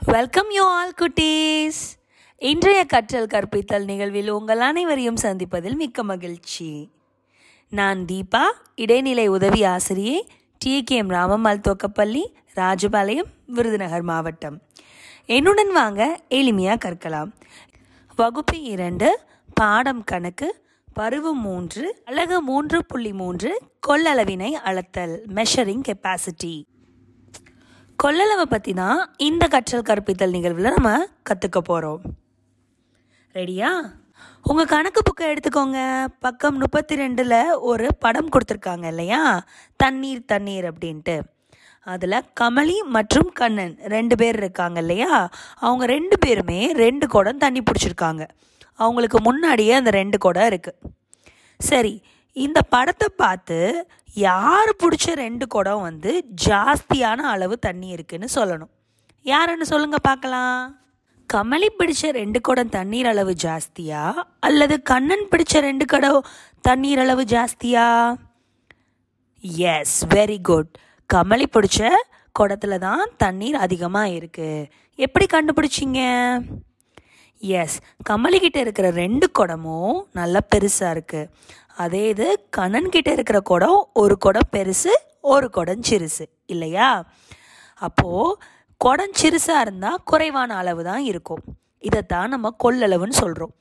Welcome you all குட்டீஸ். இன்றைய கற்றல் கற்பித்தல் நிகழ்வில் உங்கள் அனைவரையும் சந்திப்பதில் மிக்க மகிழ்ச்சி. நான் தீபா இடைநிலை உதவி ஆசிரியை டி. கே. எம். ராமம்மாள் தோக்கப்பள்ளி ராஜபாளையம் விருதுநகர் மாவட்டம். என்னுடன் வாங்க எளிமையாக கற்கலாம். வகுப்பு இரண்டு பாடம் கணக்கு பருவம் மூன்று அழகு மூன்று புள்ளி மூன்று கொள்ளளவினை அளத்தல் மெஷரிங் கெப்பாசிட்டி கொள்ளளவை பற்றி தான் இந்த கற்றல் கற்பித்தல் நிகழ்வில் நம்ம கற்றுக்க போகிறோம் ரெடியா உங்கள் கணக்கு புக்கை எடுத்துக்கோங்க. பக்கம் முப்பத்தி ரெண்டில் ஒரு படம் கொடுத்துருக்காங்க இல்லையா? தண்ணீர் தண்ணீர் அப்படின்ட்டு. அதில் கமலி மற்றும் கண்ணன் ரெண்டு பேர் இருக்காங்க இல்லையா? அவங்க ரெண்டு பேருமே ரெண்டு குடம் தண்ணி பிடிச்சிருக்காங்க. அவங்களுக்கு முன்னாடியே அந்த ரெண்டு குடம் இருக்குது சரி இந்த படத்தை பார்த்து யார் பிடிச்ச ரெண்டு குடம் வந்து ஜாஸ்தியான அளவு தண்ணி இருக்குன்னு சொல்லணும். யாருன்னு சொல்லுங்கள் பார்க்கலாம். கமலி பிடிச்ச ரெண்டு குடம் தண்ணீர் அளவு ஜாஸ்தியா? அல்லது கண்ணன் பிடிச்ச ரெண்டு குடம் தண்ணீர் அளவு ஜாஸ்தியா? எஸ் வெரி குட் கமலி பிடிச்ச குடத்துல தான் தண்ணீர் அதிகமாக இருக்குது எப்படி கண்டுபிடிச்சிங்க? எஸ் கமலிக்கிட்ட இருக்கிற ரெண்டு குடமும் நல்லா பெருசாக இருக்குது அதே இது கண்ணன்கிட்ட இருக்கிற குடம் ஒரு குடம் பெருசு ஒரு குடம் சிறுசு. இல்லையா? அப்போது குடம் சிறுசாக இருந்தால் குறைவான அளவு தான் இருக்கும். இதைத்தான் நம்ம கொள்ளளவுன்னு சொல்கிறோம்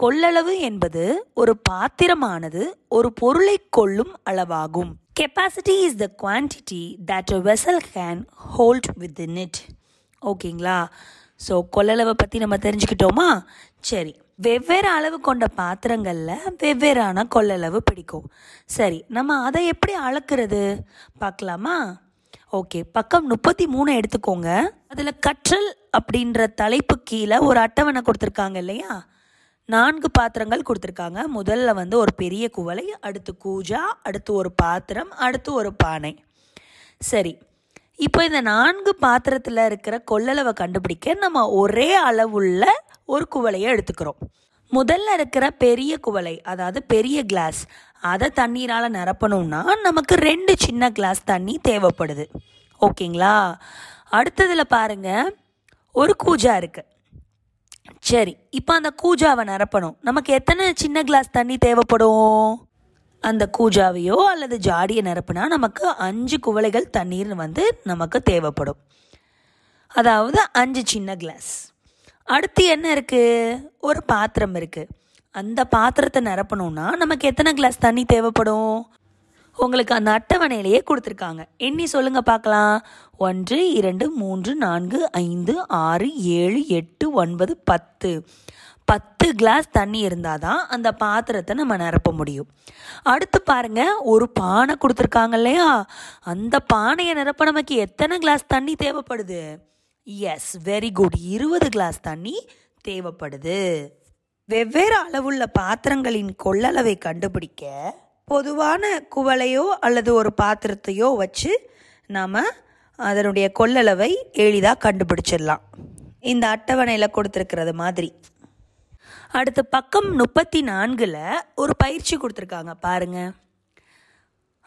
கொள்ளளவு என்பது ஒரு பாத்திரமானது ஒரு பொருளை கொள்ளும் அளவாகும். Capacity is the quantity that a vessel can hold within it ஓகேங்களா? ஸோ கொள்ளளவை பற்றி நம்ம தெரிஞ்சுக்கிட்டோமா? சரி. வெவ்வேறு அளவு கொண்ட பாத்திரங்களில் வெவ்வேறான கொள்ளளவு பிடிக்கும். சரி நம்ம அதை எப்படி அளக்குறது? பார்க்கலாமா? ஓகே பக்கம் முப்பத்தி மூணு எடுத்துக்கோங்க. அதில் கற்றல் அப்படின்ற தலைப்பு கீழே ஒரு அட்டவணை கொடுத்துருக்காங்க இல்லையா? நான்கு பாத்திரங்கள் கொடுத்துருக்காங்க. முதல்ல வந்து ஒரு பெரிய குவளை அடுத்து கூஜா அடுத்து ஒரு பாத்திரம் அடுத்து ஒரு பானை. சரி இப்போ இந்த நான்கு பாத்திரத்தில் இருக்கிற கொள்ளளவை கண்டுபிடிக்க நம்ம ஒரே அளவுள்ள ஒரு குவளையை எடுத்துக்கிறோம். முதல்ல இருக்கிற பெரிய குவளை அதாவது பெரிய கிளாஸ் அதை தண்ணீரால் நிரப்பணும்னா நமக்கு ரெண்டு சின்ன கிளாஸ் தண்ணி தேவைப்படுது. ஓகேங்களா? அடுத்ததில் பாருங்க ஒரு கூஜா இருக்கு. சரி இப்போ அந்த கூஜாவை நிரப்பணும். நமக்கு எத்தனை சின்ன கிளாஸ் தண்ணி தேவைப்படும்? அந்த கூஜாவையோ அல்லது ஜாடியை நிரப்புனா நமக்கு அஞ்சு குவளைகள் தண்ணீர் வந்து நமக்கு தேவைப்படும். அதாவது அஞ்சு சின்ன கிளாஸ் அடுத்து என்ன இருக்குது ஒரு பாத்திரம் இருக்குது அந்த பாத்திரத்தை நிரப்பணும்னா நமக்கு எத்தனை கிளாஸ் தண்ணி தேவைப்படும்? உங்களுக்கு அந்த அட்டவணையிலேயே கொடுத்துருக்காங்க. எண்ணி சொல்லுங்க பார்க்கலாம். ஒன்று இரண்டு மூன்று நான்கு ஐந்து ஆறு ஏழு எட்டு ஒன்பது பத்து. பத்து கிளாஸ் தண்ணி இருந்தால் தான் அந்த பாத்திரத்தை நம்ம நிரப்ப முடியும். அடுத்து பாருங்க ஒரு பானை கொடுத்துருக்காங்க இல்லையா? அந்த பானையை நிரப்ப நமக்கு எத்தனை கிளாஸ் தண்ணி தேவைப்படுது? எஸ் வெரி குட் இருபது கிளாஸ் தண்ணி தேவைப்படுது. வெவ்வேறு அளவுள்ள பாத்திரங்களின் கொள்ளளவை கண்டுபிடிக்க பொதுவான குவளையோ அல்லது ஒரு பாத்திரத்தையோ வச்சு நாம் அதனுடைய கொள்ளளவை எளிதாக கண்டுபிடிச்சிடலாம். இந்த அட்டவணையில் கொடுத்துருக்கிறது மாதிரி. அடுத்து பக்கம் முப்பத்தி நான்கில் ஒரு பயிற்சி கொடுத்துருக்காங்க பாருங்க.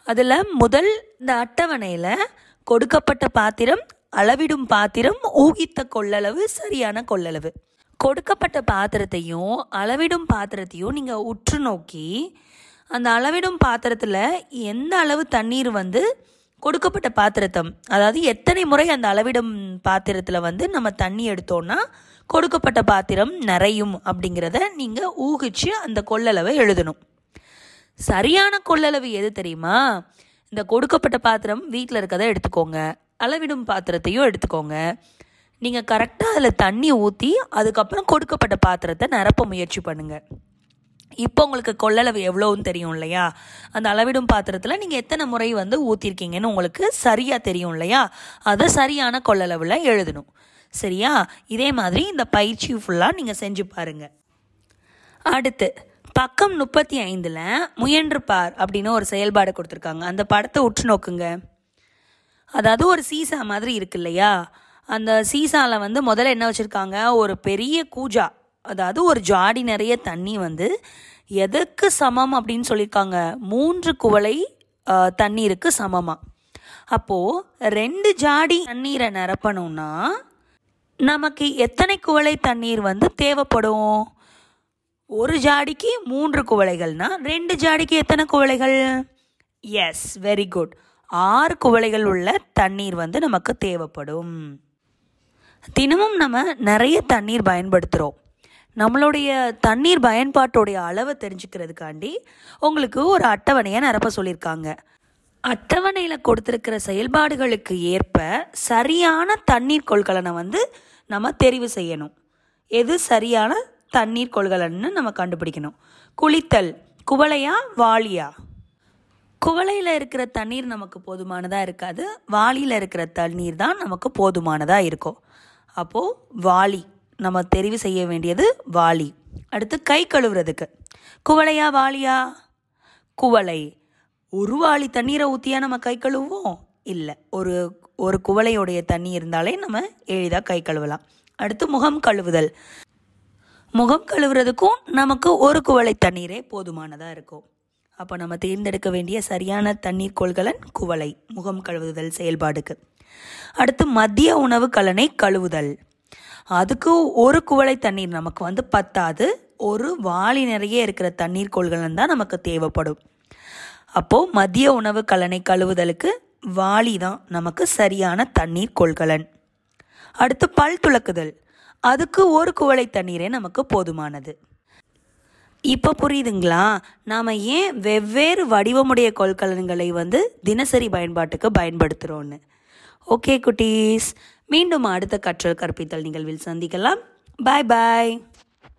அதில் முதல் இந்த அட்டவணையில் கொடுக்கப்பட்ட பாத்திரம் அளவிடும் பாத்திரம் ஊகித்த கொள்ளளவு சரியான கொள்ளளவு. கொடுக்கப்பட்ட பாத்திரத்தையும் அளவிடும் பாத்திரத்தையும் நீங்கள் உற்று நோக்கி அந்த அளவிடும் பாத்திரத்தில் எந்த அளவு தண்ணீர் வந்து கொடுக்கப்பட்ட பாத்திரத்தம் அதாவது எத்தனை முறை அந்த அளவிடும் பாத்திரத்தில் வந்து நம்ம தண்ணி எடுத்தோம்னா கொடுக்கப்பட்ட பாத்திரம் நிறையும் அப்படிங்கிறத நீங்கள் ஊகிச்சு அந்த கொள்ளளவை எழுதணும். சரியான கொள்ளளவு எது தெரியுமா? இந்த கொடுக்கப்பட்ட பாத்திரம் வீட்டில் இருக்கதை எடுத்துக்கோங்க. அளவிடும் பாத்திரத்தையும் எடுத்துக்கோங்க. நீங்கள் கரெக்டாக அதில் தண்ணி ஊற்றி அதுக்கப்புறம் கொடுக்கப்பட்ட பாத்திரத்தை நிரப்ப முயற்சி பண்ணுங்கள் இப்போ உங்களுக்கு கொள்ளளவு எவ்வளோன்னு தெரியும் இல்லையா? அந்த அளவிடும் பாத்திரத்தில் நீங்கள் எத்தனை முறை வந்து ஊற்றிருக்கீங்கன்னு உங்களுக்கு சரியாக தெரியும் இல்லையா? அதை சரியான கொள்ளளவில் எழுதணும். சரியா? இதே மாதிரி இந்த பயிற்சி ஃபுல்லாக நீங்கள் செஞ்சு பாருங்கள் அடுத்து பக்கம் முப்பத்தி ஐந்தில் முயன்று பார் அப்படின்னு ஒரு செயல்பாடு கொடுத்துருக்காங்க. அந்த படத்தை உற்று நோக்குங்க. அதாவது ஒரு சீசா மாதிரி இருக்கு இல்லையா? அந்த சீசாவில் வந்து முதல்ல என்ன வச்சுருக்காங்க? ஒரு பெரிய கூஜா அதாவது ஒரு ஜாடி நிறைய தண்ணி வந்து எதற்கு சமம் அப்படின்னு சொல்லியிருக்காங்க மூன்று குவளை தண்ணீருக்கு சமமாக அப்போது ரெண்டு ஜாடி தண்ணீரை நிரப்பணும்னா நமக்கு எத்தனை குவளை தண்ணீர் வந்து தேவைப்படும்? ஒரு ஜாடிக்கு மூன்று குவளைகள்னா ரெண்டு ஜாடிக்கு எத்தனை குவளைகள்? எஸ் வெரி குட் ஆறு குவளைகள் உள்ள தண்ணீர் வந்து நமக்கு தேவைப்படும். தினமும் நம்ம நிறைய தண்ணீர் பயன்படுத்துகிறோம் நம்மளுடைய தண்ணீர் பயன்பாட்டோடைய அளவை தெரிஞ்சுக்கிறதுக்காண்டி உங்களுக்கு ஒரு அட்டவணையை நிரப்ப சொல்லியிருக்காங்க. அட்டவணையில் கொடுத்துருக்கிற செயல்பாடுகளுக்கு ஏற்ப சரியான தண்ணீர் கொள்கலனை வந்து நம்ம தெரிவு செய்யணும். எது சரியான தண்ணீர் கொள்கலன்னு நம்ம கண்டுபிடிக்கணும். குளித்தல் குவளையா வாளியா? குவளையில் இருக்கிற தண்ணீர் நமக்கு போதுமானதாக இருக்காது. வாளியில் இருக்கிற தண்ணீர் தான் நமக்கு போதுமானதாக இருக்கும். அப்போது வாளி நம்ம தெரிவு செய்ய வேண்டியது வாளி. அடுத்து கை கழுவுறதுக்கு. குவளையா வாளியா? குவளை. ஒரு வாளி தண்ணீரை ஊற்றியா நம்ம கை கழுவுவோம்? இல்லை ஒரு ஒரு குவளையுடைய தண்ணி இருந்தாலே நம்ம எளிதாக கை கழுவலாம். அடுத்து முகம் கழுவுதல். முகம் கழுவுறதுக்கும் நமக்கு ஒரு குவளை தண்ணீரே போதுமானதாக இருக்கும். அப்போ நம்ம தேர்ந்தெடுக்க வேண்டிய சரியான தண்ணீர் கொள்கலன் குவளை முகம் கழுவுதல் செயல்பாடுக்கு. அடுத்து மதிய உணவு கலனை கழுவுதல். அதுக்கு ஒரு குவளை தண்ணீர் நமக்கு வந்து பத்தாது. ஒரு வாளி நிறைய இருக்கிற தண்ணீர் கொள்கலன் தான் நமக்கு தேவைப்படும். அப்போது மதிய உணவு கலனை கழுவுதலுக்கு வாளி தான் நமக்கு சரியான தண்ணீர் கொள்கலன். அடுத்து பல் துலக்குதல் அதுக்கு ஒரு குவளை தண்ணீரே நமக்கு போதுமானது. இப்போ புரியுதுங்களா? நாம் ஏன் வெவ்வேறு வடிவமுடைய கொள்கலன்களை வந்து தினசரி பயன்பாட்டுக்கு பயன்படுத்துகிறோன்னு ஓகே குட்டீஸ். மீண்டும் அடுத்த கற்றல் கற்பித்தல் நிகழ்வில் சந்திக்கலாம். பாய் பாய்